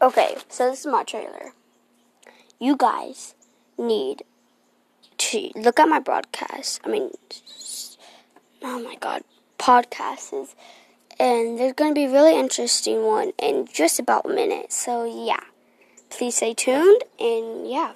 Okay, so this is my trailer. You guys need to look at my broadcast. I mean, oh my god, podcasts. And there's going to be a really interesting one in just about a minute. So, yeah. Please stay tuned, and yeah.